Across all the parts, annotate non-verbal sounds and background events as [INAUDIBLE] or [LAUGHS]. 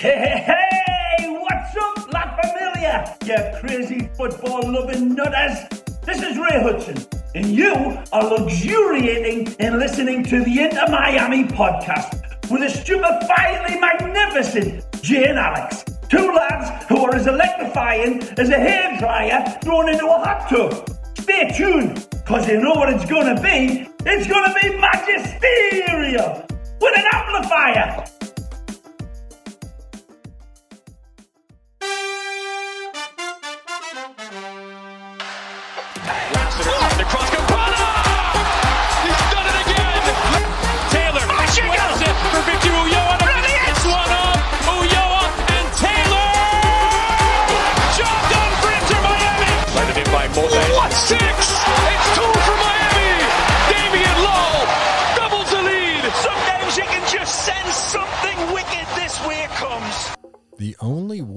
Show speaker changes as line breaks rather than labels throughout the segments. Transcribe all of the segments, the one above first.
Hey, what's up, La Familia? You crazy football loving nutters. This is Ray Hudson, and you are luxuriating in listening to the Inter Miami podcast with the stupefyingly magnificent Jay and Alex. Two lads who are as electrifying as a hairdryer thrown into a hot tub. Stay tuned, because you know what it's gonna be. It's gonna be magisterial with an amplifier.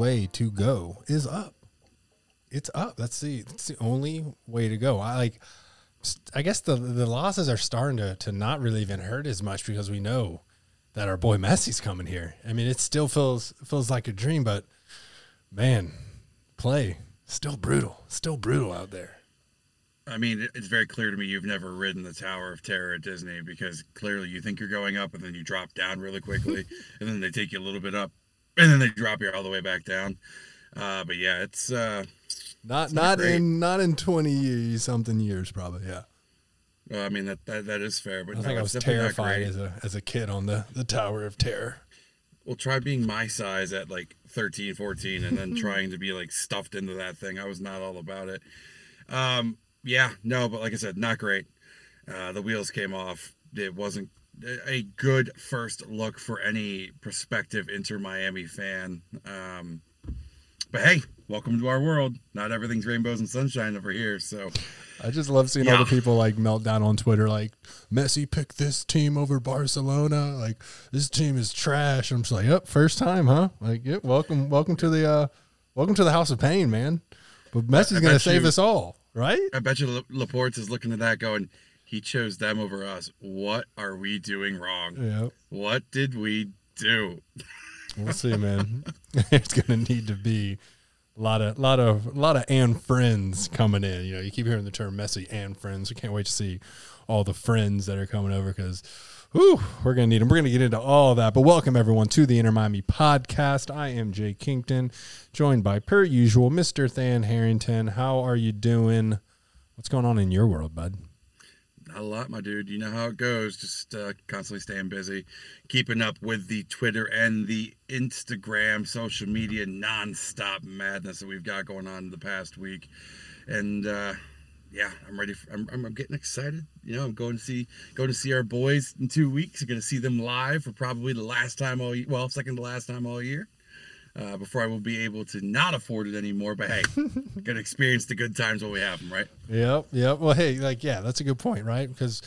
Way
to go is up. It's up. That's the that's the only way to go. I like. I guess the the losses are starting to to not really even hurt as much because we know that our boy Messi's coming here. I mean, it still feels feels like a dream, but man, play still brutal, still brutal out there.
I mean, it's very clear to me you've never ridden the Tower of Terror at Disney because clearly you think you're going up and then you drop down really quickly, [LAUGHS] and then they take you a little bit up, and then they drop you all the way back down. Uh, but yeah, it's uh,
Not
not
not in not in twenty something years probably. Yeah,
well, I mean that, that that is fair. But
I think I was terrified as a as a kid on the the Tower of Terror.
Well, try being my size at like 13, 14, and then [LAUGHS] trying to be like stuffed into that thing. I was not all about it. Um, yeah, no, but like I said, not great. Uh, the wheels came off. It wasn't a good first look for any prospective Inter Miami fan. Um, but hey, welcome to our world. Not everything's rainbows and sunshine over here. So
I just love seeing all the people like melt down on Twitter, like Messi picked this team over Barcelona. Like this team is trash. I'm just like, yep, first time, huh? Like, yep, welcome, welcome to the, uh, welcome to the House of Pain, man. But Messi's
I
gonna save
you-
us all, right?
I bet you Laporta is looking at that going, he chose them over us. What are we doing wrong? What did we do?
We'll see, man. [LAUGHS] it's gonna need to be a lot of, lot of, lot of and friends coming in. You know, you keep hearing the term Messi and friends. We can't wait to see all the friends that are coming over because, whew, we're gonna need them. We're gonna get into all of that. But welcome everyone to the Inter Miami podcast. I am Jay Kinkton, joined by per usual Mr. Than Harrington. How are you doing? What's going on in your world, bud?
Not a lot, my dude. You know how it goes. Just uh, constantly staying busy, keeping up with the Twitter and the Instagram, social media, nonstop madness that we've got going on the past week. And uh, yeah, I'm ready. For, I'm, I'm getting excited. You know, I'm going to see going to see our boys in two weeks. I'm going to see them live for probably the last time all year. Well, second to last time all year. Uh, before I will be able to not afford it anymore. But hey, [LAUGHS] gonna experience the good times while we have them, right?
Yep, yep. Well, hey, like, yeah, that's a good point, right? Because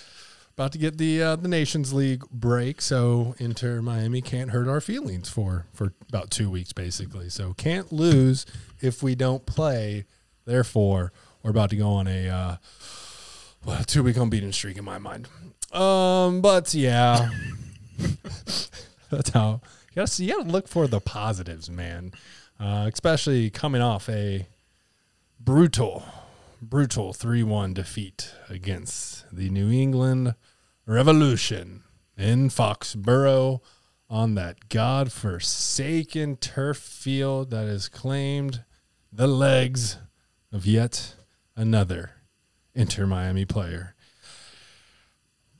about to get the uh, the Nations League break, so Inter Miami can't hurt our feelings for for about two weeks, basically. So can't lose if we don't play. Therefore, we're about to go on a uh, well, two week unbeaten streak in my mind. Um, but yeah, [LAUGHS] that's how gotta see. You gotta look for the positives, man. Uh, especially coming off a brutal, brutal 3 1 defeat against the New England Revolution in Foxborough on that god forsaken turf field that has claimed the legs of yet another Inter Miami player.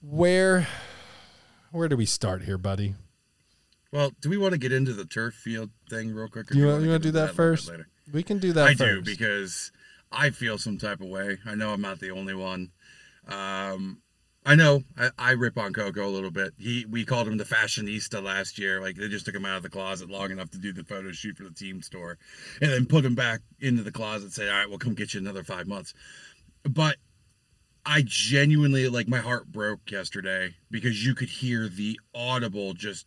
Where where do we start here, buddy?
Well, do we want to get into the turf field thing real quick? or
You want, you want to do that
bit
first? We can do that
I
first.
do because I feel some type of way. I know I'm not the only one. Um, I know I, I rip on Coco a little bit. He we called him the fashionista last year. Like they just took him out of the closet long enough to do the photo shoot for the team store, and then put him back into the closet. and Say, all right, we'll come get you another five months. But I genuinely like my heart broke yesterday because you could hear the audible just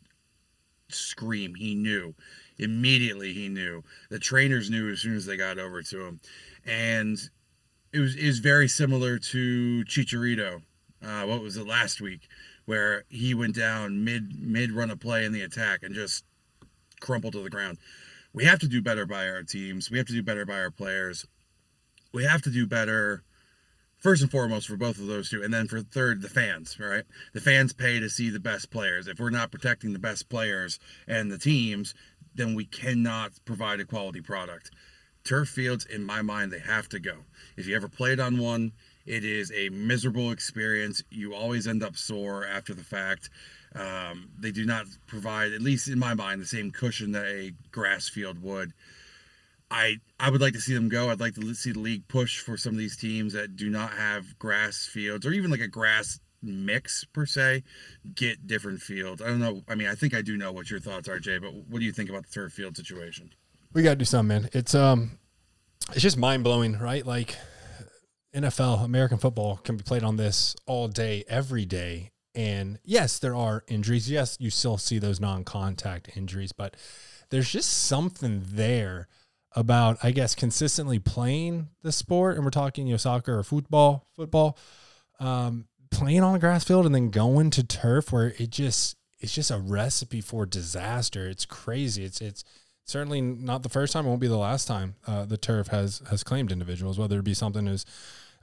scream. He knew immediately. He knew the trainers knew as soon as they got over to him, and it was is very similar to Chicharito. Uh, what was it last week, where he went down mid mid run of play in the attack and just crumpled to the ground. We have to do better by our teams. We have to do better by our players. We have to do better first and foremost for both of those two and then for third the fans right? The fans pay to see the best players. If we're not protecting the best players and the teams then we cannot provide a quality product. Turf fields in my mind they have to go. If you ever played on one it is a miserable experience. You always end up sore after the fact. Um, they do not provide at least in my mind the same cushion that a grass field would I I would like to see them go. I'd like to see the league push for some of these teams that do not have grass fields or even like a grass mix per se get different fields. I don't know. I mean, I think I do know what your thoughts are, Jay, but what do you think about the turf field situation?
We got to do something, man. It's um it's just mind-blowing, right? Like NFL, American football can be played on this all day every day. And yes, there are injuries. Yes, you still see those non-contact injuries, but there's just something there about, I guess, consistently playing the sport, and we're talking, you know, soccer or football, football, um, playing on a grass field and then going to turf where it just it's just a recipe for disaster. It's crazy. It's it's certainly not the first time. It won't be the last time uh, the turf has has claimed individuals, whether it be something as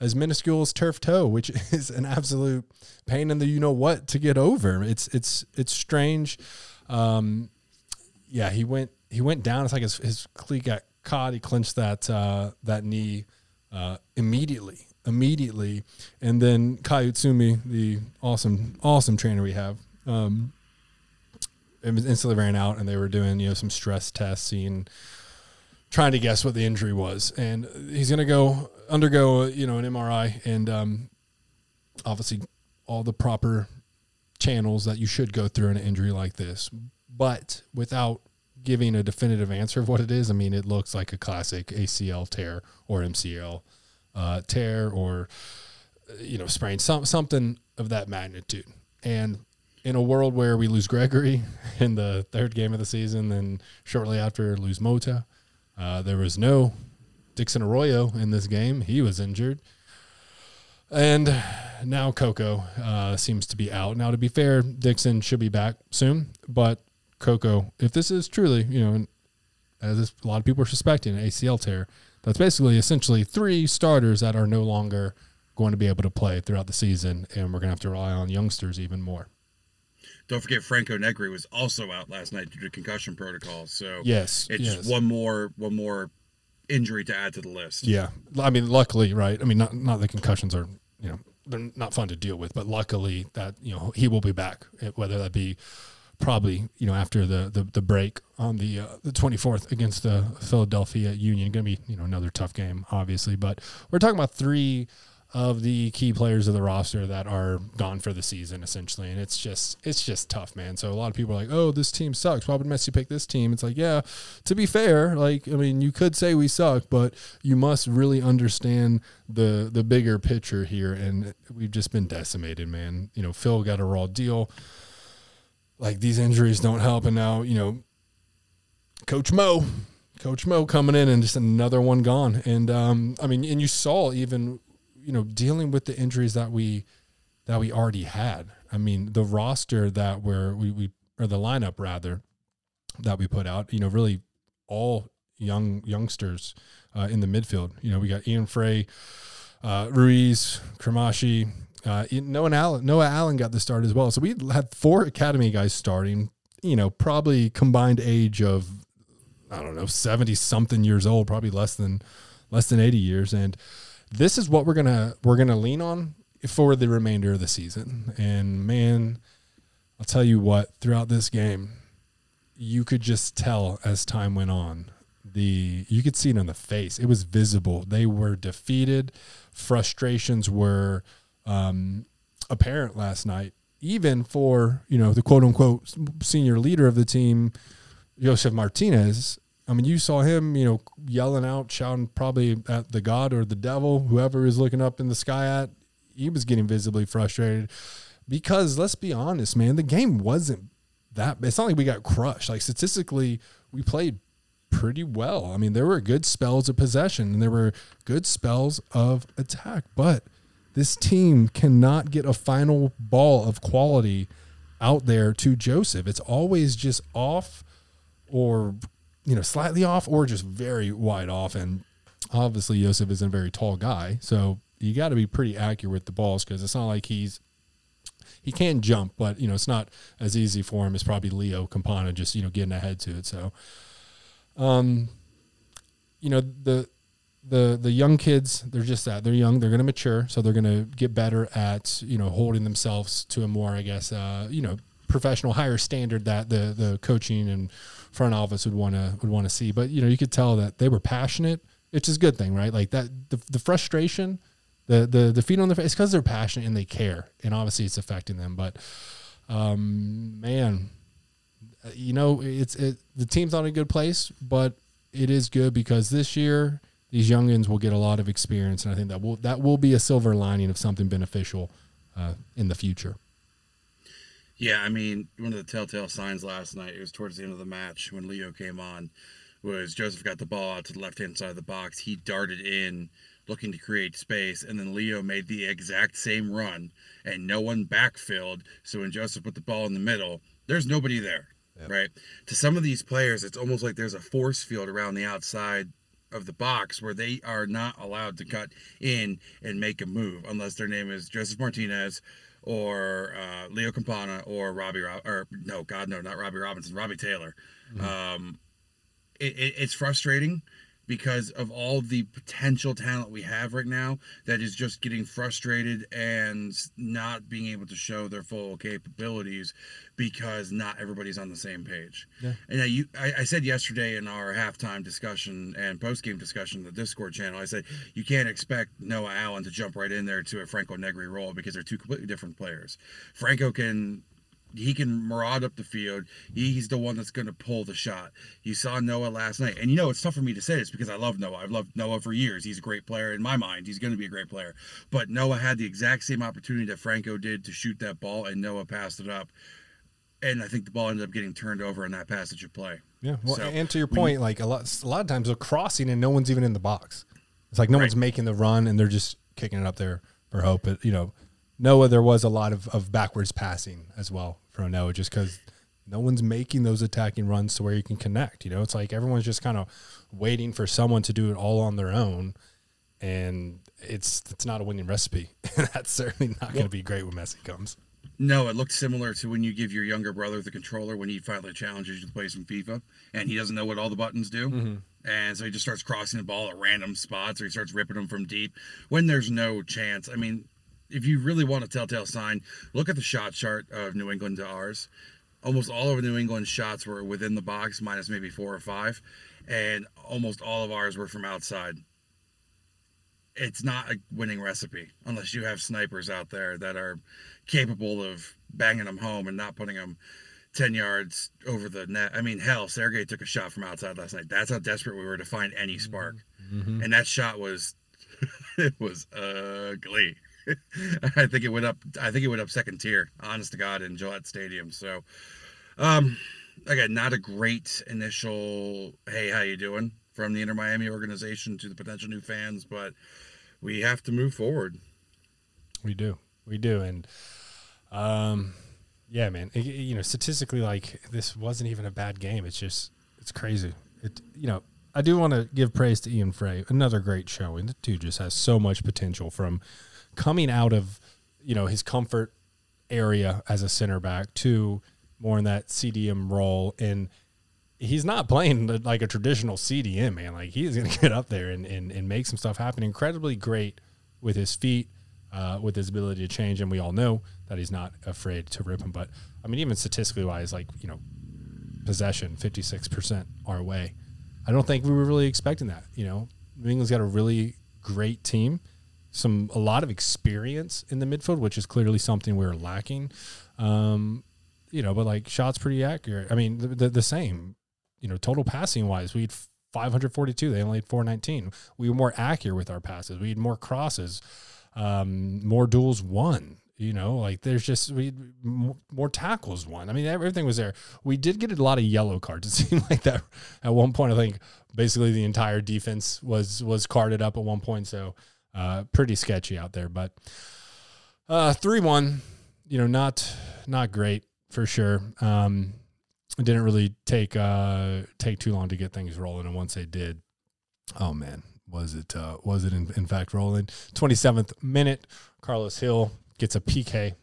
as minuscule as turf toe, which [LAUGHS] is an absolute pain in the you know what to get over. It's it's it's strange. Um, yeah, he went he went down. It's like his his cleat got caught. He clinched that uh, that knee uh, immediately, immediately, and then Kai Utsumi, the awesome awesome trainer we have, um, instantly ran out, and they were doing you know some stress tests, seeing trying to guess what the injury was, and he's gonna go undergo you know an MRI, and um, obviously all the proper channels that you should go through in an injury like this, but without giving a definitive answer of what it is. I mean, it looks like a classic ACL tear or MCL uh, tear or you know sprain, some something of that magnitude. And in a world where we lose Gregore [LAUGHS] in the third game of the season, then shortly after lose Mota, uh, there was no Dixon Arroyo in this game. He was injured. And now Coco uh, seems to be out. Now, to be fair, Dixon should be back soon, but Coco, if this is truly, you know, as a lot of people are suspecting, an ACL tear, that's basically essentially three starters that are no longer going to be able to play throughout the season, and we're going to have to rely on youngsters even more.
Don't forget Franco Negri was also out last night due to concussion protocol. So
yes,
it's
yes.
one more one more injury to add to the list.
Yeah, I mean, luckily, right? I mean, not not the concussions are you know they're not fun to deal with, but luckily that you know he will be back, whether that be probably you know after the the, the break on the uh, the 24th against the Philadelphia Union. Going to be you know another tough game, obviously, but we're talking about three of the key players of the roster that are gone for the season essentially and it's just it's just tough man. So a lot of people are like oh this team sucks. Why would messi pick this team? It's like yeah to be fair like i mean you could say we suck but you must really understand the the bigger picture here and we've just been decimated man. You know phil got a raw deal like these injuries don't help. And now, you know, Coach Mo, Coach Mo coming in and just another one gone. And um, I mean, and you saw even, you know, dealing with the injuries that we that we already had. I mean, the roster that we're we, we or the lineup rather that we put out, you know, really all young youngsters uh, in the midfield. You know, we got Ian Fray, uh, Ruiz, Cremaschi, uh, Noah Allen, Noah Allen got the start as well. So we had four academy guys starting. You know, probably combined age of I don't know seventy something years old, probably less than less than eighty years. And this is what we're gonna we're gonna lean on for the remainder of the season. And man, I'll tell you what, throughout this game, you could just tell as time went on. The you could see it on the face. It was visible. They were defeated. Frustrations were um, apparent last night, even for you know the quote unquote senior leader of the team, Josef Martinez. I mean, you saw him, you know, yelling out, shouting probably at the God or the devil, whoever is looking up in the sky at. He was getting visibly frustrated because let's be honest, man, the game wasn't that. It's not like we got crushed. Like statistically, we played pretty well. I mean, there were good spells of possession and there were good spells of attack, but this team cannot get a final ball of quality out there to Josef. It's always just off or you know slightly off or just very wide off and obviously Josef isn't a very tall guy so you got to be pretty accurate with the balls because it's not like he's he can jump but you know it's not as easy for him as probably Leo Campana just you know getting ahead to it so um you know the the the young kids they're just that they're young they're going to mature so they're going to get better at you know holding themselves to a more i guess uh, you know professional higher standard that the the coaching and front office would want to would want to see. But you know you could tell that they were passionate which is a good thing right? Like that the, the frustration the the the feet on their face because they're passionate and they care and obviously it's affecting them but um man you know it's it the team's not in a good place but it is good because this year these youngins will get a lot of experience, and I think that will that will be a silver lining of something beneficial uh, in the future.
Yeah, I mean, one of the telltale signs last night, it was towards the end of the match when Leo came on, was Josef got the ball out to the left hand side of the box. He darted in looking to create space, and then Leo made the exact same run, and no one backfilled. So when Josef put the ball in the middle, there's nobody there. Yep. Right. To some of these players, it's almost like there's a force field around the outside of the box where they are not allowed to cut in and make a move unless their name is Josef Martinez or uh, Leo Campana or Robbie Rob- or no God no not Robbie Robinson Robbie Taylor. Mm-hmm. Um, it, it, it's frustrating because of all the potential talent we have right now that is just getting frustrated and not being able to show their full capabilities because not everybody's on the same page. Yeah. And I, you, I, I said yesterday in our halftime discussion and post game discussion on the Discord channel, I said you can't expect Noah Allen to jump right in there to a Franco Negri role because they're two completely different players. Franco can he can maraud up the field. he's the one that's going to pull the shot. You saw Noah last night, and you know it's tough for me to say this because I love Noah. I've loved Noah for years. He's a great player in my mind. He's going to be a great player. But Noah had the exact same opportunity that Franco did to shoot that ball, and Noah passed it up. And I think the ball ended up getting turned over in that passage of play.
Yeah. Well, so, and to your point, like a lot, a lot of times they're crossing and no one's even in the box. It's like no right. one's making the run and they're just kicking it up there for hope. But, you know, Noah, there was a lot of, of backwards passing as well from Noah just because no one's making those attacking runs to where you can connect. You know, it's like everyone's just kind of waiting for someone to do it all on their own, and it's it's not a winning recipe. [LAUGHS] That's certainly not going to be great when Messi comes.
No, it looked similar to when you give your younger brother the controller when he finally challenges you to play some FIFA, and he doesn't know what all the buttons do. Mm-hmm. And so he just starts crossing the ball at random spots, or he starts ripping them from deep when there's no chance. I mean, if you really want a telltale sign, look at the shot chart of New England to ours. Almost all of New England's shots were within the box, minus maybe four or five, and almost all of ours were from outside. It's not a winning recipe unless you have snipers out there that are capable of banging them home and not putting them 10 yards over the net. I mean, hell, Sergey took a shot from outside last night. That's how desperate we were to find any spark. Mm-hmm. And that shot was [LAUGHS] it was ugly. [LAUGHS] I think it went up. I think it went up second tier. Honest to God, in Gillette Stadium. So, um, again, not a great initial. Hey, how you doing? From the Inter Miami organization to the potential new fans, but we have to move forward.
We do. We do, and um, yeah, man. It, you know, statistically, like this wasn't even a bad game. It's just it's crazy. It you know. I do want to give praise to Ian Fray. Another great showing. The dude just has so much potential from coming out of you know his comfort area as a center back to more in that CDM role. And he's not playing like a traditional CDM man. Like he's going [LAUGHS] to get up there and, and, and make some stuff happen. Incredibly great with his feet uh, with his ability to change. And we all know that he's not afraid to rip him. But I mean even statistically wise like you know possession 56% our way. I don't think we were really expecting that you know? New England's got a really great team some a lot of experience in the midfield, which is clearly something we are lacking. Um, you know, but like shots pretty accurate. I mean, the, the, the same. You know, total passing wise, we had 542. They only had 419. We were more accurate with our passes. We had more crosses, um, more duels won. You know, like there's just we more tackles won. I mean, everything was there. We did get a lot of yellow cards. [LAUGHS] It seemed like that at one point. I think basically the entire defense was was carded up at one point. So uh, pretty sketchy out there, but uh, three one, you know, not not great for sure. Um, it didn't really take uh, take too long to get things rolling. And once they did, oh man, was it uh, was it in, in fact rolling? Twenty seventh minute, Carlos Gil gets a PK,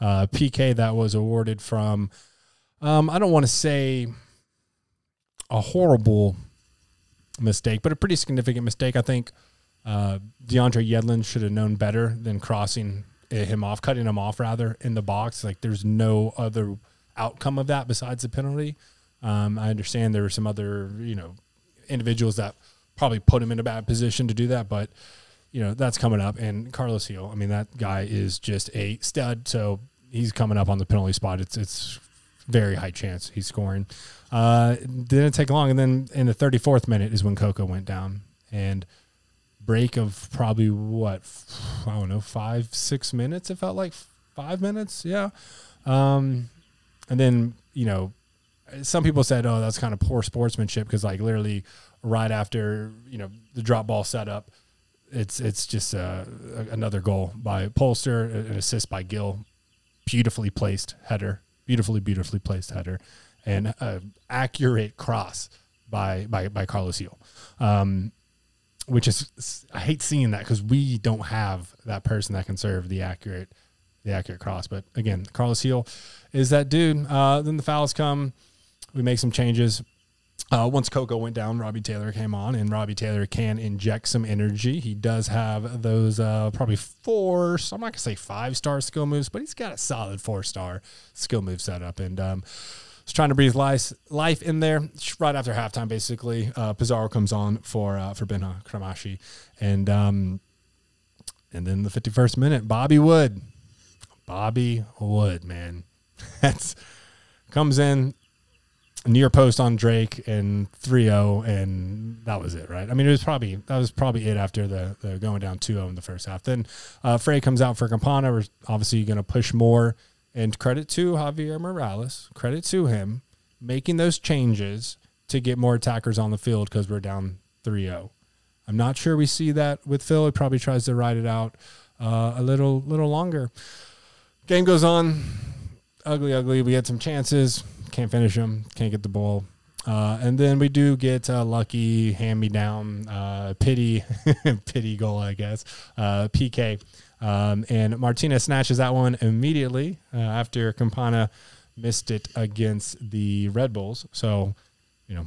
uh, PK that was awarded from. Um, I don't want to say a horrible mistake, but a pretty significant mistake. I think uh, DeAndre Yedlin should have known better than crossing him off, cutting him off rather in the box. Like there's no other outcome of that besides the penalty. Um, I understand there were some other you know individuals that probably put him in a bad position to do that, but you know that's coming up. And Carlos Gil, I mean that guy is just a stud. So he's coming up on the penalty spot. It's it's very high chance he's scoring. Uh, didn't take long, and then in the 34th minute is when Coco went down, and break of probably what I don't know five six minutes. It felt like five minutes, yeah. Um, and then you know, some people said, "Oh, that's kind of poor sportsmanship," because like literally right after you know the drop ball setup, it's it's just uh, another goal by Polster, an assist by Gil, beautifully placed header, beautifully beautifully placed header, and an accurate cross by by by Carlos Gil. Um, which is I hate seeing that because we don't have that person that can serve the accurate the accurate cross. But again, Carlos Gil is that dude. Uh, then the fouls come. We make some changes. Uh, once Coco went down, Robbie Taylor came on, and Robbie Taylor can inject some energy. He does have those uh, probably four, so I'm not gonna say five star skill moves, but he's got a solid four star skill move setup. And um, was trying to breathe life, life in there. Right after halftime, basically, uh, Pizarro comes on for uh, for Benja Cremaschi, and um, and then the 51st minute, Bobby Wood, Bobby Wood, man, [LAUGHS] that's comes in near post on Drake and 3-0 and that was it, right? I mean, it was probably that was probably it after the, the going down 2-0 in the first half. Then uh, Fray comes out for Campana. We're obviously going to push more and credit to Javier Morales, credit to him making those changes to get more attackers on the field because we're down 3 0. I'm not sure we see that with Phil. He probably tries to ride it out uh, a little little longer. Game goes on. Ugly, ugly. We had some chances. Can't finish them. Can't get the ball. Uh, and then we do get a lucky hand me down, uh, pity, [LAUGHS] pity goal, I guess. Uh, PK um, and Martinez snatches that one immediately uh, after Campana missed it against the Red Bulls. So, you know,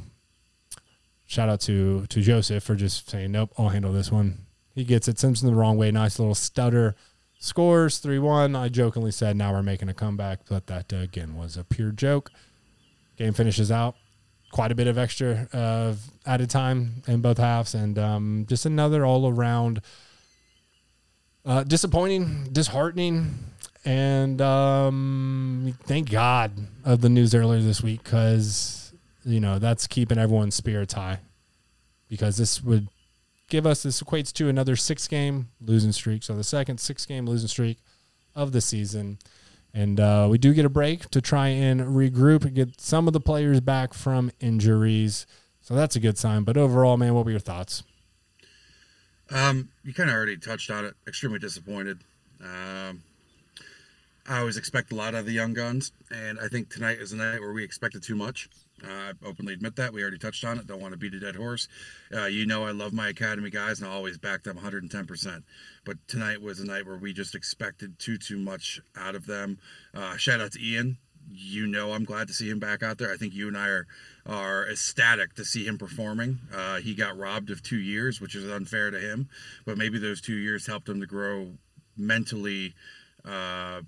shout out to to Josef for just saying, nope, I'll handle this one. He gets it, him the wrong way. Nice little stutter. Scores 3 1. I jokingly said, now we're making a comeback, but that, uh, again, was a pure joke. Game finishes out. Quite a bit of extra uh, added time in both halves, and um, just another all around uh, disappointing, disheartening, and um, thank God of the news earlier this week because you know that's keeping everyone's spirits high because this would give us this equates to another six game losing streak. So the second six game losing streak of the season. And uh, we do get a break to try and regroup and get some of the players back from injuries. So that's a good sign. But overall, man, what were your thoughts?
Um, you kind of already touched on it. Extremely disappointed. Um, I always expect a lot of the young guns, and I think tonight is a night where we expected too much. Uh, I openly admit that. We already touched on it. Don't want to beat a dead horse. Uh, you know, I love my academy guys, and I always back them 110%. But tonight was a night where we just expected too, too much out of them. Uh, shout out to Ian. You know, I'm glad to see him back out there. I think you and I are are ecstatic to see him performing. Uh, he got robbed of two years, which is unfair to him, but maybe those two years helped him to grow mentally uh,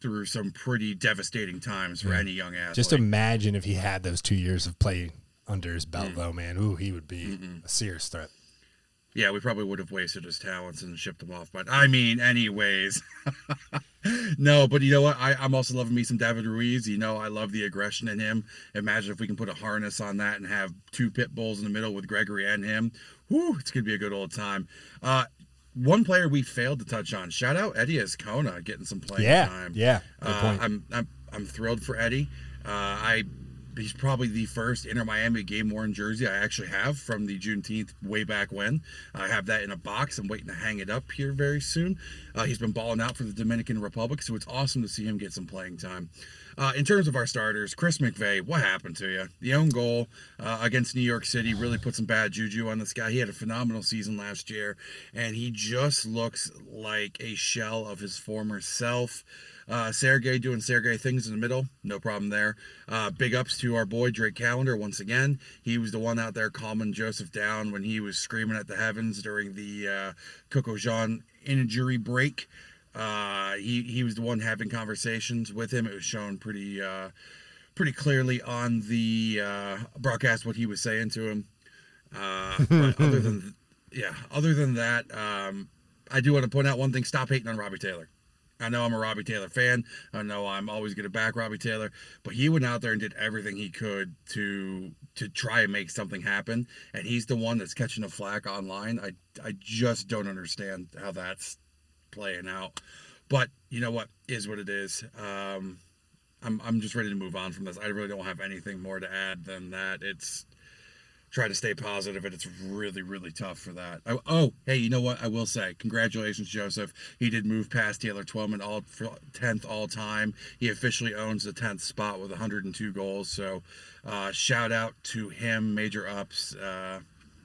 through some pretty devastating times for yeah. any young athlete.
Just imagine if he had those two years of play under his belt, mm. though, man. Ooh, he would be Mm-mm. a serious threat.
Yeah, we probably would have wasted his talents and shipped him off. But I mean, anyways. [LAUGHS] no, but you know what? I, I'm also loving me some David Ruiz. You know, I love the aggression in him. Imagine if we can put a harness on that and have two pit bulls in the middle with Gregore and him. Whoo, it's gonna be a good old time. Uh, one player we failed to touch on. Shout out Eddie Azcona getting some playing
yeah,
time.
Yeah,
uh, I'm, I'm I'm thrilled for Eddie. Uh, I he's probably the first Inter Miami game worn jersey I actually have from the Juneteenth way back when. I have that in a box. I'm waiting to hang it up here very soon. Uh, he's been balling out for the Dominican Republic, so it's awesome to see him get some playing time. Uh, in terms of our starters, Chris McVey, what happened to you? The own goal uh, against New York City really put some bad juju on this guy. He had a phenomenal season last year, and he just looks like a shell of his former self. Uh, Sergey doing Sergey things in the middle, no problem there. Uh, big ups to our boy Drake Callender once again. He was the one out there calming Josef down when he was screaming at the heavens during the uh, Coco Jean injury break. Uh, he he was the one having conversations with him. It was shown pretty uh, pretty clearly on the uh, broadcast what he was saying to him. Uh, but [LAUGHS] other than yeah, other than that, um, I do want to point out one thing: stop hating on Robbie Taylor. I know I'm a Robbie Taylor fan. I know I'm always going to back Robbie Taylor, but he went out there and did everything he could to to try and make something happen. And he's the one that's catching the flack online. I I just don't understand how that's playing out. But you know what is what it is. Um, I'm I'm just ready to move on from this. I really don't have anything more to add than that. It's try to stay positive, and it's really, really tough for that. Oh, oh, hey, you know what? I will say, congratulations, Josef. He did move past Taylor Twellman, all tenth all time. He officially owns the tenth spot with 102 goals. So, uh, shout out to him. Major ups, uh,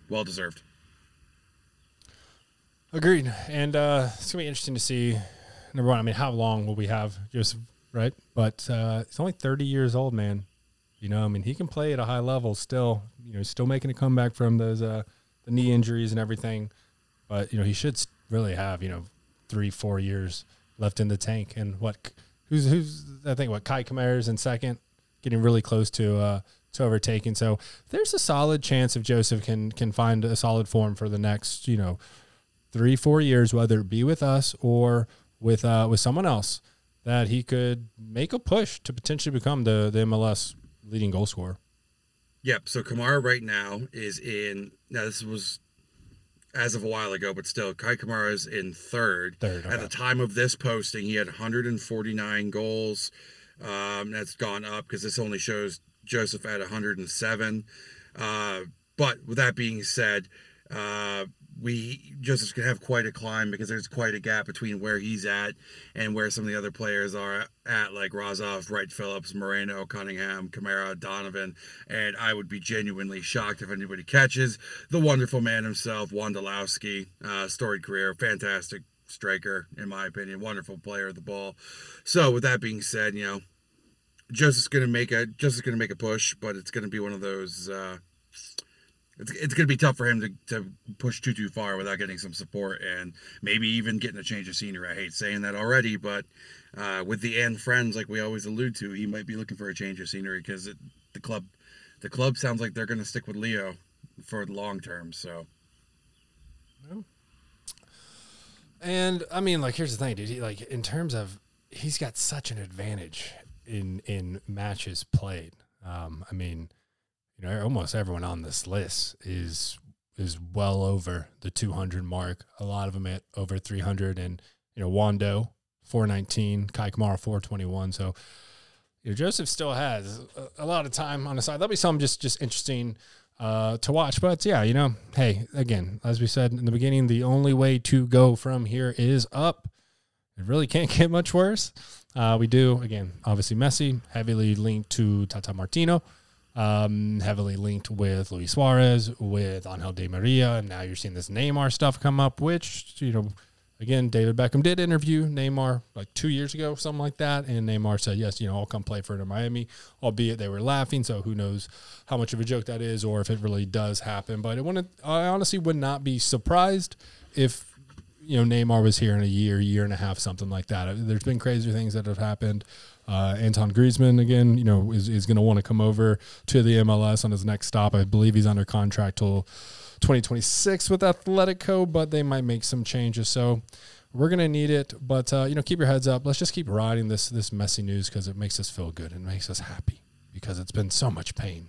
well deserved.
Agreed. And uh, it's gonna be interesting to see. Number one, I mean, how long will we have Josef? Right, but uh, he's only 30 years old, man. You know, I mean, he can play at a high level still. You know, still making a comeback from those uh, the knee injuries and everything. But you know, he should really have you know three, four years left in the tank. And what? Who's who's? I think what Kei Kamara's in second, getting really close to uh, to overtaking. So there's a solid chance if Josef can can find a solid form for the next you know three, four years, whether it be with us or with uh, with someone else, that he could make a push to potentially become the the MLS leading goal scorer.
Yep. So Kamara right now is in. Now this was as of a while ago, but still, Kei Kamara is in third.
Third,
At the time of this posting, he had 149 goals. Um, that's gone up because this only shows Josef at 107. Uh, but with that being said, uh, we Josef's gonna have quite a climb because there's quite a gap between where he's at and where some of the other players are at, like Razov, Wright Phillips, Moreno, Cunningham, Kamara, Donovan. And I would be genuinely shocked if anybody catches the wonderful man himself, Wondolowski. Uh, storied career, fantastic striker, in my opinion, wonderful player of the ball. So with that being said, you know, Josef's gonna make a Josef's gonna make a push, but it's gonna be one of those. Uh, it's, it's going to be tough for him to, to push too too far without getting some support and maybe even getting a change of scenery. I hate saying that already, but uh, with the and friends, like we always allude to, he might be looking for a change of scenery because the club the club sounds like they're going to stick with Leo for the long term. So
And I mean, like, here's the thing, dude. He, like, in terms of, he's got such an advantage in in matches played. Um, I mean, you know, almost everyone on this list is is well over the 200 mark. A lot of them at over 300, and you know, Wondo 419, Kei Kamara 421. So, you know, Josef still has a, lot of time on the side. That'll be something just just interesting uh, to watch. But yeah, you know, hey, again, as we said in the beginning, the only way to go from here is up. It really can't [LAUGHS] get much worse. Uh, we do again, obviously Messi heavily linked to Tata Martino, um, heavily linked with Luis Suarez, with Angel Di Maria, and now you're seeing this Neymar stuff come up, which you know. Again, David Beckham did interview Neymar like two years ago, something like that, and Neymar said, "Yes, you know, I'll come play for Inter Miami." Albeit they were laughing, so who knows how much of a joke that is, or if it really does happen. But I wouldn't, I honestly would not be surprised if you know Neymar was here in a year, year and a half, something like that. There's been crazier things that have happened. Uh, Anton Griezmann again, you know, is, is going to want to come over to the MLS on his next stop. I believe he's under contract till 2026 with Atletico, but they might make some changes. So we're going to need it. But uh, you know, keep your heads up. Let's just keep riding this this messy news because it makes us feel good and makes us happy because it's been so much pain.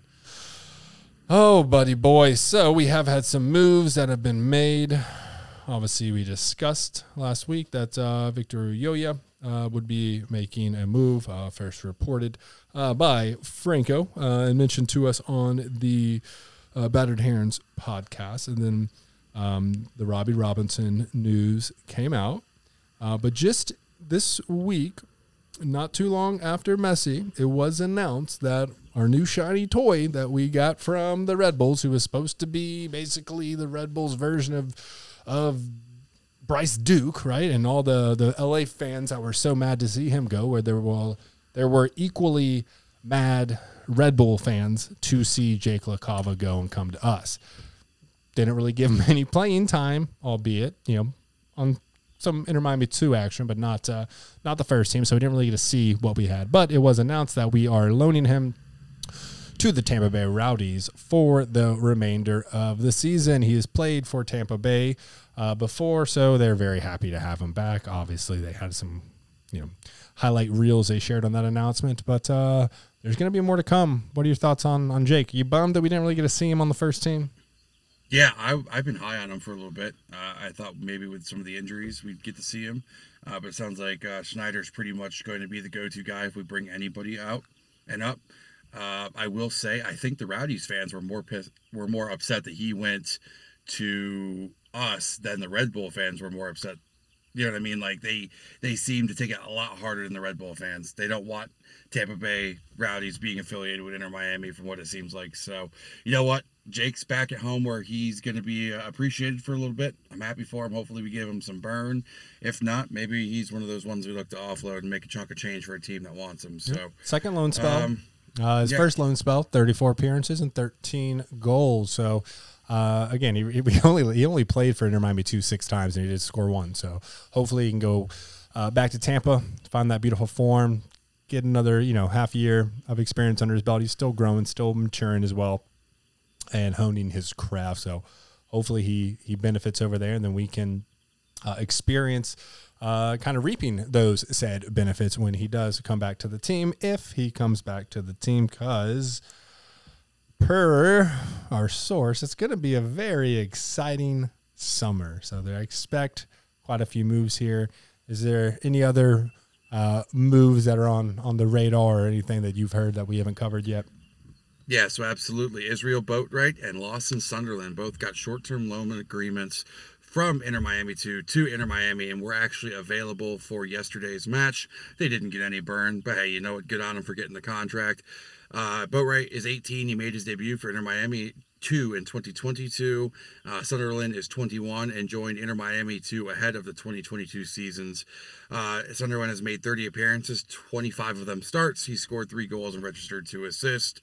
Oh, buddy boy. So we have had some moves that have been made. Obviously, we discussed last week that uh, Victor Ulloa uh, would be making a move, uh, first reported uh, by Franco uh, and mentioned to us on the uh, Battered Herons podcast. And then um, the Robbie Robinson news came out. But just this week, not too long after Messi, it was announced that our new shiny toy that we got from the Red Bulls, who was supposed to be basically the Red Bulls version of of Bryce Duke, right? And all the the LA fans that were so mad to see him go, where there were there were equally mad Red Bull fans to see Jake LaCava go and come to us. Didn't really give him [LAUGHS] any playing time, albeit you know on some Inter Miami two action, but not uh, not the first team. So we didn't really get to see what we had. But it was announced that we are loaning him to the Tampa Bay Rowdies for the remainder of the season. He has played for Tampa Bay uh, before, so they're very happy to have him back. Obviously, they had some, you know, highlight reels they shared on that announcement, but uh, there's going to be more to come. What are your thoughts on on Jake? you bummed that we didn't really get to see him on the first team?
Yeah, I, I've been high on him for a little bit. Uh, I thought maybe with some of the injuries we'd get to see him, uh, but it sounds like uh, Shanyder's pretty much going to be the go-to guy if we bring anybody out and up. Uh, I will say, I think the Rowdies fans were more pissed, were more upset that he went to us than the Red Bull fans were more upset. You know what I mean? Like they they seem to take it a lot harder than the Red Bull fans. They don't want Tampa Bay Rowdies being affiliated with Inter Miami, from what it seems like. So you know what? Jake's back at home where he's going to be uh, appreciated for a little bit. I'm happy for him. Hopefully, we give him some burn. If not, maybe he's one of those ones we look to offload and make a chunk of change for a team that wants him. So,
second loan spell.
um,
Uh, his
Yeah.
first loan spell, 34 appearances and 13 goals. So, uh, again, he, [LAUGHS] he only he only played for Inter Miami two six times and he did score one. So, hopefully, he can go uh, back to Tampa, find that beautiful form, get another you know half year of experience under his belt. He's still growing, still maturing as well, and honing his craft. So, hopefully, he he benefits over there, and then we can uh, experience uh, kind of reaping those said benefits when he does come back to the team, if he comes back to the team, because per our source, it's going to be a very exciting summer. So I expect quite a few moves here. Is there any other uh, moves that are on on the radar or anything that you've heard that we haven't covered yet?
Yeah, so absolutely. Israel Boatwright and Lawson Sunderland both got short-term loan agreements from Inter Miami to to Inter Miami, and were actually available for yesterday's match. They didn't get any burn, but hey, you know what? Good on them for getting the contract. Uh, Boatwright is 18. He made his debut for Inter Miami 2 in 2022. Uh, Sunderland is 21 and joined Inter Miami 2 ahead of the 2022 seasons. Uh, Sunderland has made 30 appearances, 25 of them starts. He scored three goals and registered two assists.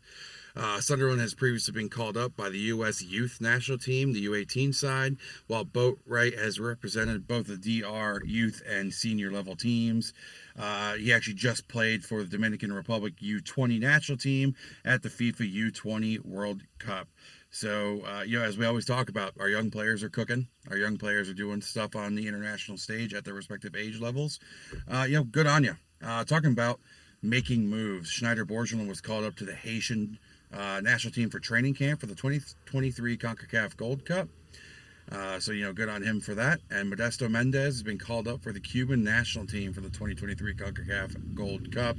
Uh, Sunderland has previously been called up by the U.S. Youth National Team, the U18 side, while Boatwright has represented both the DR youth and senior level teams. Uh, he actually just played for the Dominican Republic U20 national team at the FIFA U20 World Cup. So, uh, you know, as we always talk about, our young players are cooking. Our young players are doing stuff on the international stage at their respective age levels. Uh, you know, good on you. Uh, talking about making moves, Shanyder Borgelin was called up to the Haitian uh, national team for training camp for the 2023 CONCACAF Gold Cup. Uh, so, you know, good on him for that. And Modesto Mendez has been called up for the Cuban national team for the 2023 CONCACAF Gold Cup.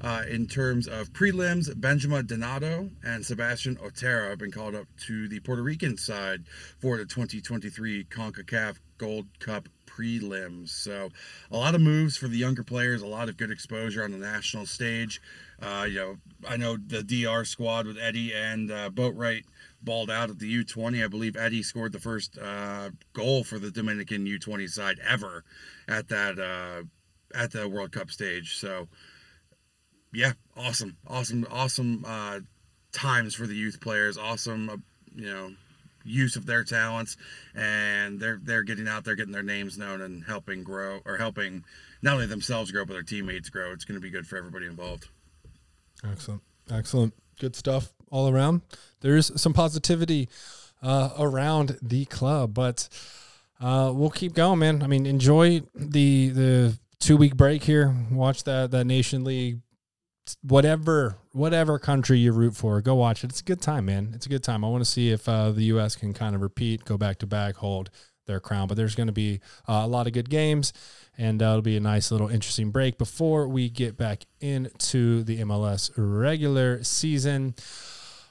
Uh, in terms of prelims, Benjamin Donato and Sebastian Otero have been called up to the Puerto Rican side for the 2023 CONCACAF Gold Cup prelims. So, a lot of moves for the younger players, a lot of good exposure on the national stage. Uh, you know, I know the DR squad with Eddie and uh, Boatwright balled out at the U20. I believe Eddie scored the first uh, goal for the Dominican U20 side ever at that uh, at the World Cup stage. So, yeah, awesome, awesome, awesome uh, times for the youth players. Awesome, uh, you know, use of their talents, and they're they're getting out there, getting their names known, and helping grow or helping not only themselves grow but their teammates grow. It's going to be good for everybody involved.
Excellent. Excellent. Good stuff all around. There's some positivity uh, around the club, but uh, we'll keep going, man. I mean, enjoy the the two week break here. Watch that that Nation League, whatever whatever country you root for, go watch it. It's a good time, man. It's a good time. I want to see if uh, the U.S. can kind of repeat, go back to back, hold their crown. But there's going to be uh, a lot of good games, and uh, it'll be a nice little interesting break before we get back into the MLS regular season.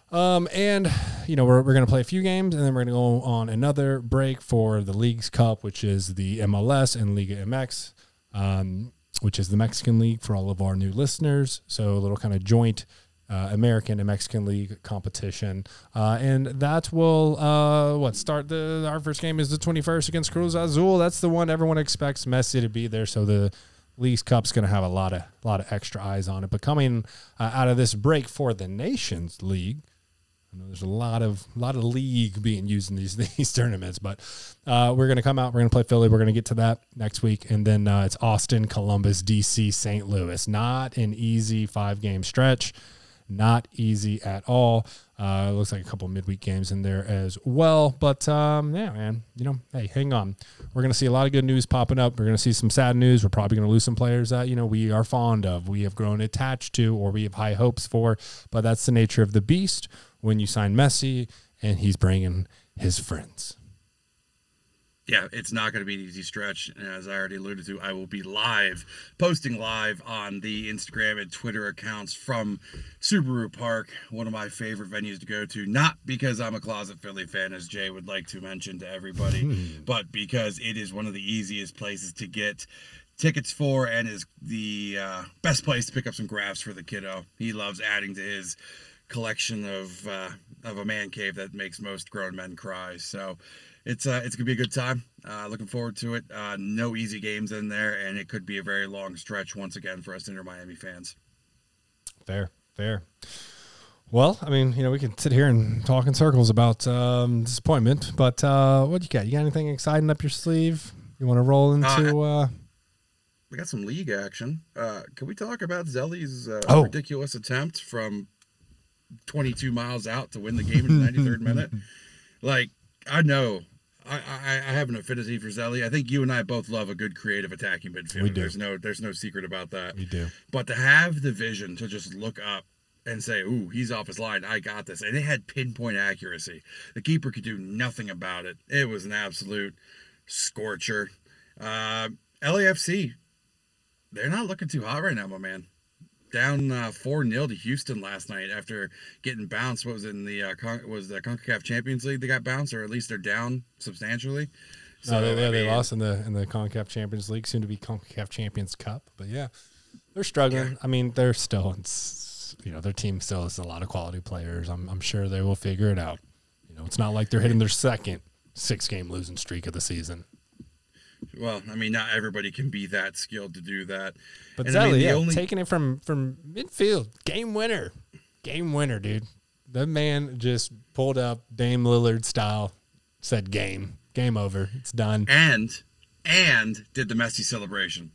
Um, and you know we're, we're gonna play a few games, and then we're gonna go on another break for the Leagues Cup, which is the MLS and Liga MX, um, which is the Mexican League for all of our new listeners. So a little kind of joint uh, American and Mexican League competition, uh, and that will uh, what start the our first game is the twenty first against Cruz Azul. That's the one everyone expects Messi to be there. So the Leagues Cup's going to have a lot of lot of extra eyes on it. But coming uh, out of this break for the Nations League. I know there's a lot of lot of league being used in these [LAUGHS] these tournaments, but uh, we're gonna come out. We're gonna play Philly. We're gonna get to that next week, and then uh, it's Austin, Columbus, DC, St. Louis. Not an easy five game stretch. Not easy at all. Uh, looks like a couple midweek games in there as well. But um, yeah, man, you know, hey, hang on. We're gonna see a lot of good news popping up. We're gonna see some sad news. We're probably gonna lose some players that you know we are fond of, we have grown attached to, or we have high hopes for. But that's the nature of the beast when you sign Messi and he's bringing his friends.
Yeah, it's not going to be an easy stretch. And as I already alluded to, I will be live, posting live on the Instagram and Twitter accounts from Subaru Park, one of my favorite venues to go to. Not because I'm a closet Philly fan, as Jay would like to mention to everybody, but because it is one of the easiest places to get tickets for and is the uh, best place to pick up some graphs for the kiddo. He loves adding to his collection of uh, of a man cave that makes most grown men cry. So it's uh, it's gonna be a good time. Uh, looking forward to it. Uh, no easy games in there, and it could be a very long stretch once again for us Inter Miami fans.
Fair, fair. Well, I mean, you know, we can sit here and talk in circles about um, disappointment, but uh, what you got? You got anything exciting up your sleeve? You want to roll into? Uh,
We got some league action. Uh, can we talk about Zelly's uh,
Oh.
ridiculous attempt from 22 miles out to win the game in the 93rd minute? [LAUGHS] Like, I know. I, I, I have an affinity for Zelly. I think you and I both love a good creative attacking midfield.
We do.
There's no there's no secret about that.
we do.
But to have the vision to just look up and say, "Ooh, he's off his line. I got this," and it had pinpoint accuracy. The keeper could do nothing about it. It was an absolute scorcher. Uh, LAFC, they're not looking too hot right now, my man. Down uh, four 0 to Houston last night after getting bounced. What was it in the uh, Con- was the Concacaf Champions League? They got bounced, or at least they're down substantially.
So they,
I
they, they lost in the in the Concacaf Champions League, soon to be Concacaf Champions Cup. But yeah, they're struggling. I mean, they're still, in you know, their team still has a lot of quality players. I'm I'm sure they will figure it out. You know, it's not like they're hitting their second six game losing streak of the season.
Well, I mean, not everybody can be that skilled to do that.
But Zelly,
I mean,
yeah,
only-
taking it from from midfield, game winner, game winner, dude. The man just pulled up Dame Lillard style, said game, game over, it's done.
and and did the Messi celebration.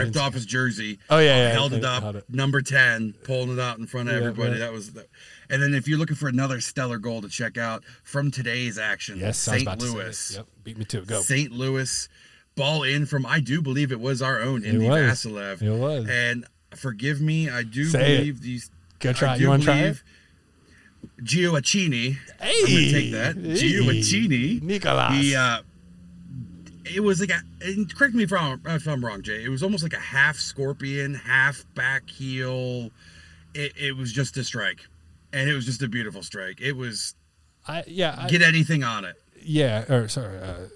Ripped off his jersey.
Oh, yeah, yeah,
held it up.
it.
Number ten, pulling it out in front of
Yeah,
everybody. That was. The, and then if you're looking for another stellar goal to check out from today's action,
Yes,
St.
about to say
Louis.
Yep, beat me to it. Go.
St. Louis, ball in from I do believe it was our own
It
Indy. Vassilev.
It was.
And forgive me, I do
Say it.
believe these.
Go try. It. You want to try it?
believe Gioacchini. I'm gonna take that. Gioacchini.
Nicolas.
He uh it was like a and correct me if I'm, if I'm wrong, Jay. It was almost like a half scorpion, half back heel. It, it was just a strike, and it was just a beautiful strike. It was
I, yeah, I,
get anything on it.
yeah. Or sorry, uh,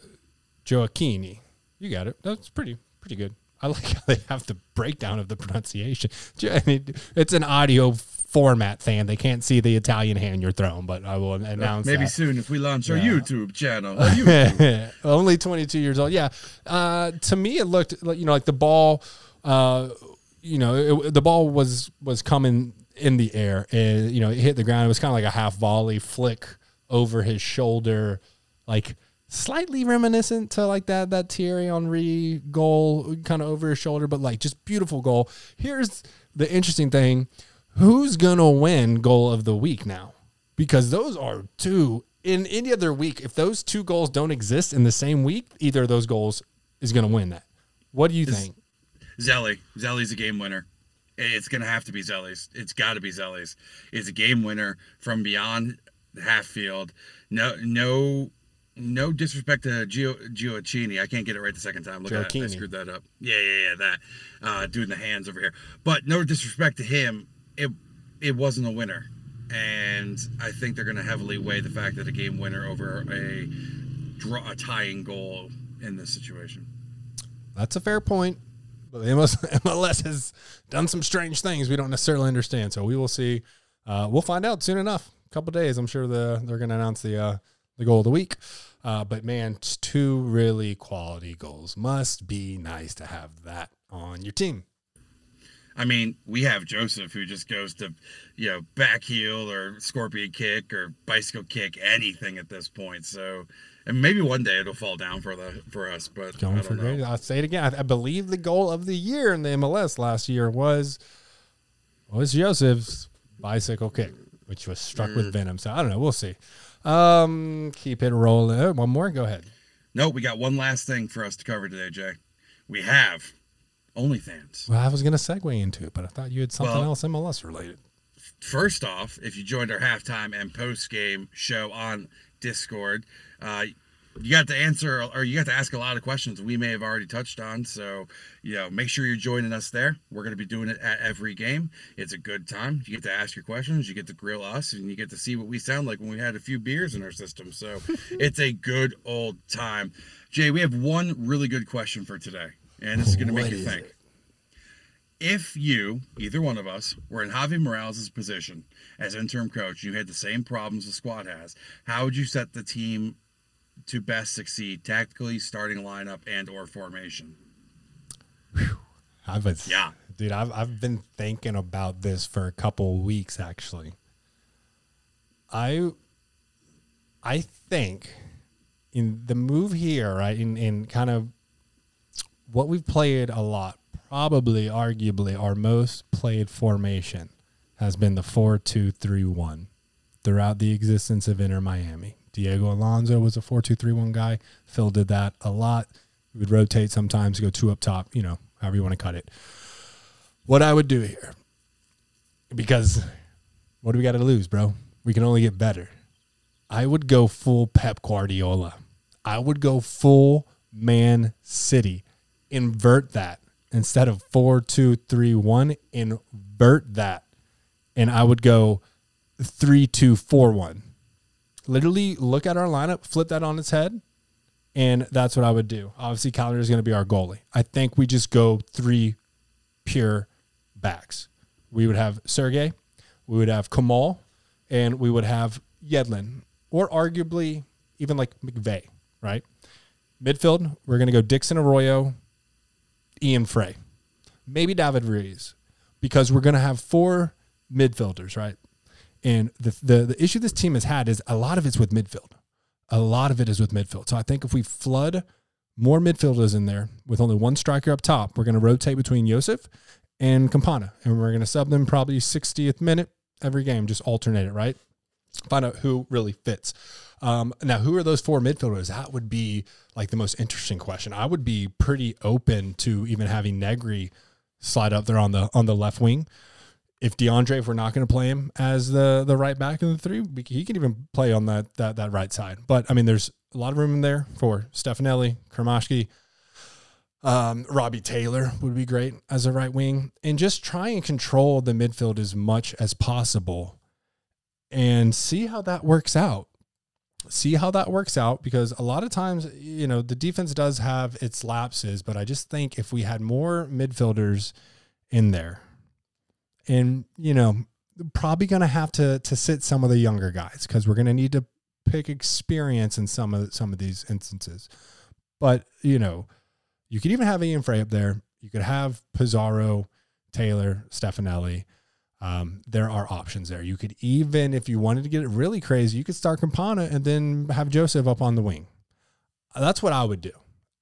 Gioacchini. You got it. That's pretty pretty good. I like how they have the breakdown of the pronunciation. [LAUGHS] I mean, it's an audio format fan. They can't see the Italian hand you're throwing, but I will announce
Maybe
that.
soon if we launch our
Yeah.
YouTube channel. [LAUGHS] our YouTube.
Only 22 years old. Yeah. Uh, to me, it looked like, you know, like the ball, uh, you know, it, the ball was, was coming in the air and, you know, it hit the ground. It was kind of like a half volley flick over his shoulder, like slightly reminiscent to like that, that Thierry Henry goal kind of over his shoulder, but like just beautiful goal. Here's the interesting thing. Who's going to win goal of the week now? because those are two in any other week. If those two goals don't exist in the same week, either of those goals is going to win that. What do you think?
Zelly. Zelly's a game winner. It's gonna have to be Zelly's. It's got to be Zelly's. It's a game winner from beyond the half field. No, no no disrespect to Gio Gioacchini. I can't get it right the second time. Look at that. I screwed that up. Yeah, yeah, yeah. That uh, doing the hands over here. But no disrespect to him. It it wasn't a winner, and I think they're going to heavily weigh the fact that a game winner over a draw a tying goal in this situation.
That's a fair point. But MLS, [LAUGHS] MLS has done some strange things we don't necessarily understand. So we will see. Uh, we'll find out soon enough. A couple days, I'm sure the they're going to announce the uh, the goal of the week. Uh, but man, two really quality goals must be nice to have that on your team.
I mean, we have Josef who just goes to, you know, back heel or scorpion kick or bicycle kick, anything at this point. So, and maybe one day it'll fall down for the for us. But
Going
I
for
don't know.
great. I'll say it again. I, I believe the goal of the year in the MLS last year was was Josef's bicycle kick, which was struck
Mm.
with venom. So I don't know. We'll see. Um, keep it rolling. One more. Go ahead.
No, we got one last thing for us to cover today, Jay. We have OnlyThans.
Well, I was going to segue into it, but I thought you had something
Well-
else MLS related.
First off, if you joined our halftime and post game show on Discord, uh, you got to answer or you got to ask a lot of questions we may have already touched on. So, you know, make sure you're joining us there. We're going to be doing it at every game. It's a good time. You get to ask your questions, you get to grill us, and you get to see what we sound like when we had a few beers in our system. So, [LAUGHS] it's a good old time. Jay, we have one really good question for today, and this is going to make you think
it?
if you, either one of us, were in Javi Morales' position as interim coach, you had the same problems the squad has, how would you set the team to best succeed tactically, starting lineup, and or formation?
I've been,
Yeah.
dude, I've, I've been thinking about this for a couple weeks actually. I, I think in the move here, right, in, in kind of what we've played a lot, probably arguably our most played formation has been the 4 2 3 1 throughout the existence of Inter Miami. Diego Alonso was a 4 2 3 1 guy. Phil did that a lot. We would rotate sometimes, go two up top, you know, however you want to cut it. What I would do here, because what do we got to lose, bro? We can only get better. I would go full Pep Guardiola. I would go full Man City. Invert that instead of four, two, three, one. Invert that, and I would go three, two, four, one. Literally look at our lineup, flip that on its head, and that's what I would do. Obviously, Callender is going to be our goalie. I think we just go three pure backs. We would have Sergey, we would have Kamal, and we would have Yedlin, or arguably even like McVey, right? Midfield, we're going to go Dixon Arroyo, Ian Fray, maybe David Ruiz, because we're going to have four midfielders, right? And the, the the issue this team has had is a lot of it's with midfield. A lot of it is with midfield. So I think if we flood more midfielders in there with only one striker up top, we're going to rotate between Josef and Campana, and we're going to sub them probably 60th minute every game, just alternate it, right? Find out who really fits. Um, now, who are those four midfielders? That would be like the most interesting question. I would be pretty open to even having Negri slide up there on the on the left wing. If DeAndre, if we're not going to play him as the the right back in the three, he can even play on that that that right side. But I mean, there's a lot of room in there for Stefanelli, Cremaschi, um, Robbie Taylor would be great as a right wing, and just try and control the midfield as much as possible, and see how that works out. See how that works out because a lot of times, you know, the defense does have its lapses, but I just think if we had more midfielders in there, and you know, probably going to have to to sit some of the younger guys because we're going to need to pick experience in some of some of these instances. But you know, you could even have Ian Fray up there. You could have Pizarro, Taylor, Stefanelli. Um, there are options there. You could even, if you wanted to get it really crazy, you could start Campana and then have Josef up on the wing. That's what I would do.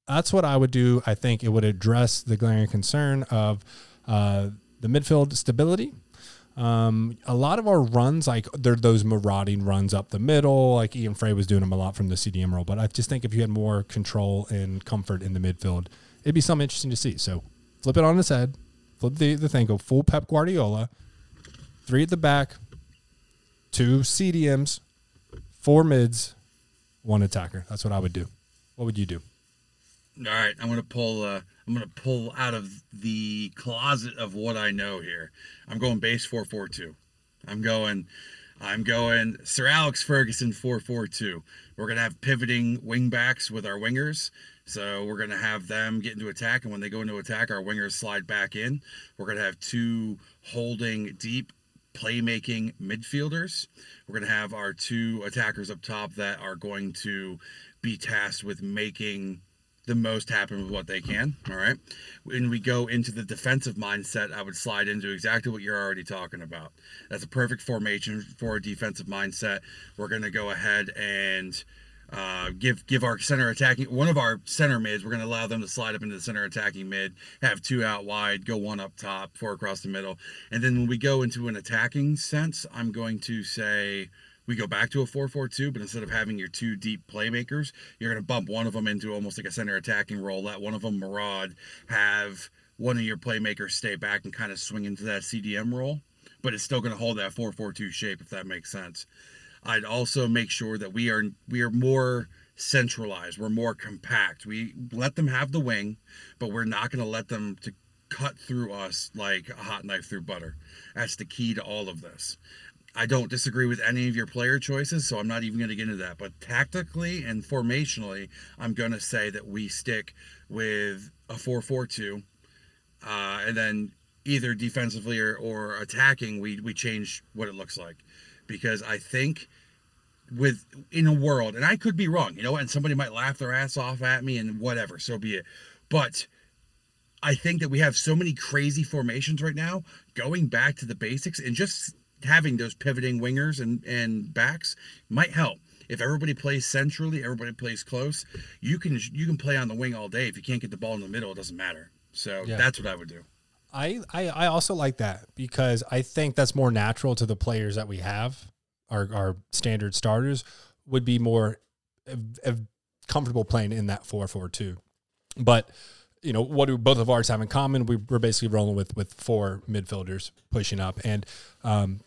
That's what I would do. I think it would address the glaring concern of uh, the midfield stability. Um, a lot of our runs, like they're those marauding runs up the middle, like Ian Fray was doing them a lot from the CDM role. But I just think if you had more control and comfort in the midfield, it'd be something interesting to see. So flip it on its head, flip the, the thing, go full Pep Guardiola, three at the back, two CDMs, four mids, one attacker. That's what I would do. What would you do?
All right, I'm gonna pull. Uh, I'm gonna pull out of the closet of what I know here. I'm going base four four two. I'm going. I'm going Sir Alex Ferguson 442. We're going to have pivoting wing backs with our wingers. So we're going to have them get into attack. And when they go into attack, our wingers slide back in. We're going to have two holding deep playmaking midfielders. We're going to have our two attackers up top that are going to be tasked with making the most happen with what they can. All right. When we go into the defensive mindset, I would slide into exactly what you're already talking about. That's a perfect formation for a defensive mindset. We're going to go ahead and uh, give give our center attacking one of our center mids. We're going to allow them to slide up into the center attacking mid, have two out wide, go one up top, four across the middle, and then when we go into an attacking sense, I'm going to say we go back to a 4-4-2 but instead of having your two deep playmakers you're going to bump one of them into almost like a center attacking role let one of them maraud have one of your playmakers stay back and kind of swing into that cdm role but it's still going to hold that 4-4-2 shape if that makes sense i'd also make sure that we are we are more centralized we're more compact we let them have the wing but we're not going to let them to cut through us like a hot knife through butter that's the key to all of this I don't disagree with any of your player choices, so I'm not even going to get into that. But tactically and formationally, I'm going to say that we stick with a 4 4 2. Uh, and then either defensively or, or attacking, we, we change what it looks like. Because I think with in a world, and I could be wrong, you know, and somebody might laugh their ass off at me and whatever, so be it. But I think that we have so many crazy formations right now, going back to the basics and just having those pivoting wingers and, and backs might help. If everybody plays centrally, everybody plays close, you can you can play on the wing all day. If you can't get the ball in the middle, it doesn't matter. So
Yeah.
that's what I would do.
I, I I also like that because I think that's more natural to the players that we have. Our our standard starters would be more comfortable playing in that four four two. But you know what do both of ours have in common? We, we're basically rolling with with four midfielders pushing up, and um,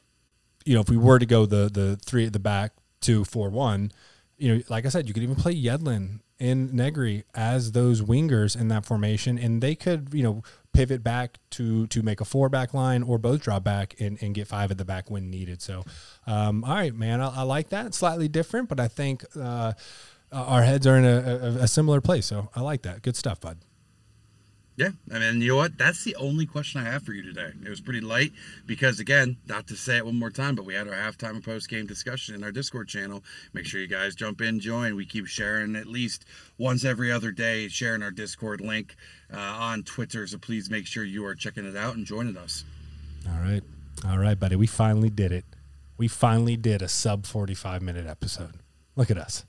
you know if we were to go the the three at the back two four one, you know like I said, you could even play Yedlin and Negri as those wingers in that formation, and they could you know pivot back to to make a four back line or both drop back and, and get five at the back when needed. So, um, all right, man, I, I like that. Slightly different, but I think uh, our heads are in a, a, a similar place. So I like that. Good stuff, bud.
Yeah, I mean, you know what? That's the only question I have for you today. It was pretty light because, again, not to say it one more time, but we had our halftime and post game discussion in our Discord channel. Make sure you guys jump in, join. We keep sharing at least once every other day, sharing our Discord link uh, on Twitter. So please make sure you are checking it out and joining us.
All right, all right, buddy. We finally did it. We finally did a sub forty five minute episode. Look at us.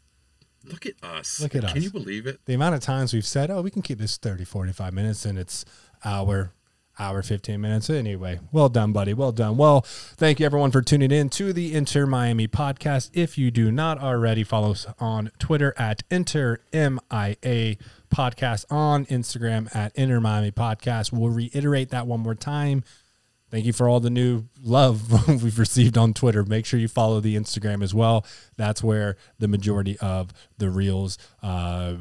Look at us.
Look at
Can
us.
Can you believe it?
the amount of times we've said, oh, we can keep this 30, 45 minutes, and it's hour, hour, 15 minutes. Anyway, well done, buddy. Well done. Well, thank you, everyone, for tuning in to the Inter Miami podcast. If you do not already, follow us on Twitter at Inter MIA podcast, on Instagram at Inter Miami podcast. We'll reiterate that one more time. Thank you for all the new love [LAUGHS] we've received on Twitter. Make sure you follow the Instagram as well. That's where the majority of the reels, uh,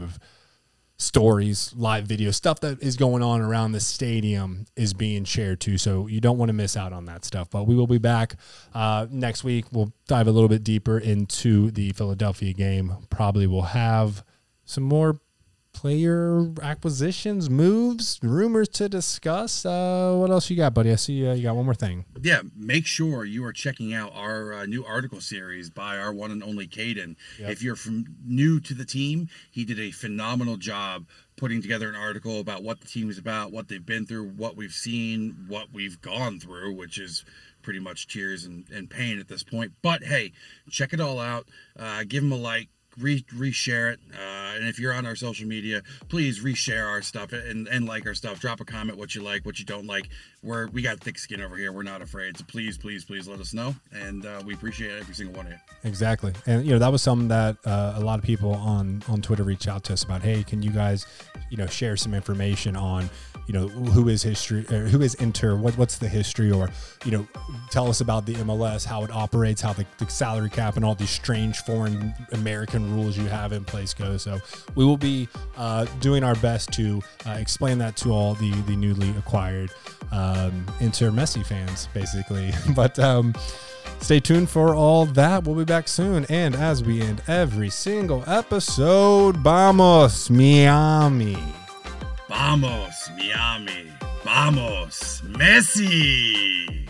stories, live video stuff that is going on around the stadium is being shared too. So you don't want to miss out on that stuff. But we will be back uh, next week. We'll dive a little bit deeper into the Philadelphia game. Probably we'll have some more player acquisitions, moves, rumors to discuss. Uh, what else you got, buddy? I see uh, you got one more thing.
Yeah, make sure you are checking out our uh, new article series by our one and only Caden.
Yep.
If you're from new to the team, he did a phenomenal job putting together an article about what the team is about, what they've been through, what we've seen, what we've gone through, which is pretty much tears and, and pain at this point. But hey, check it all out. Uh, give him a like. Re- reshare it. Uh, and if you're on our social media, please reshare our stuff and, and like our stuff. Drop a comment what you like, what you don't like. We're we got thick skin over here. We're not afraid. So please, please, please let us know, and uh, we appreciate every single one of you.
Exactly, and you know that was something that uh, a lot of people on on Twitter reached out to us about. Hey, can you guys, you know, share some information on, you know, who is history, or who is Inter, what what's the history, or you know, tell us about the MLS, how it operates, how the, the salary cap and all these strange foreign American rules you have in place go. So we will be uh, doing our best to uh, explain that to all the the newly acquired um, Inter Messi fans, basically. [LAUGHS] but um, stay tuned for all that. We'll be back soon. And as we end every single episode, vamos Miami.
Vamos, Miami. Vamos, Messi.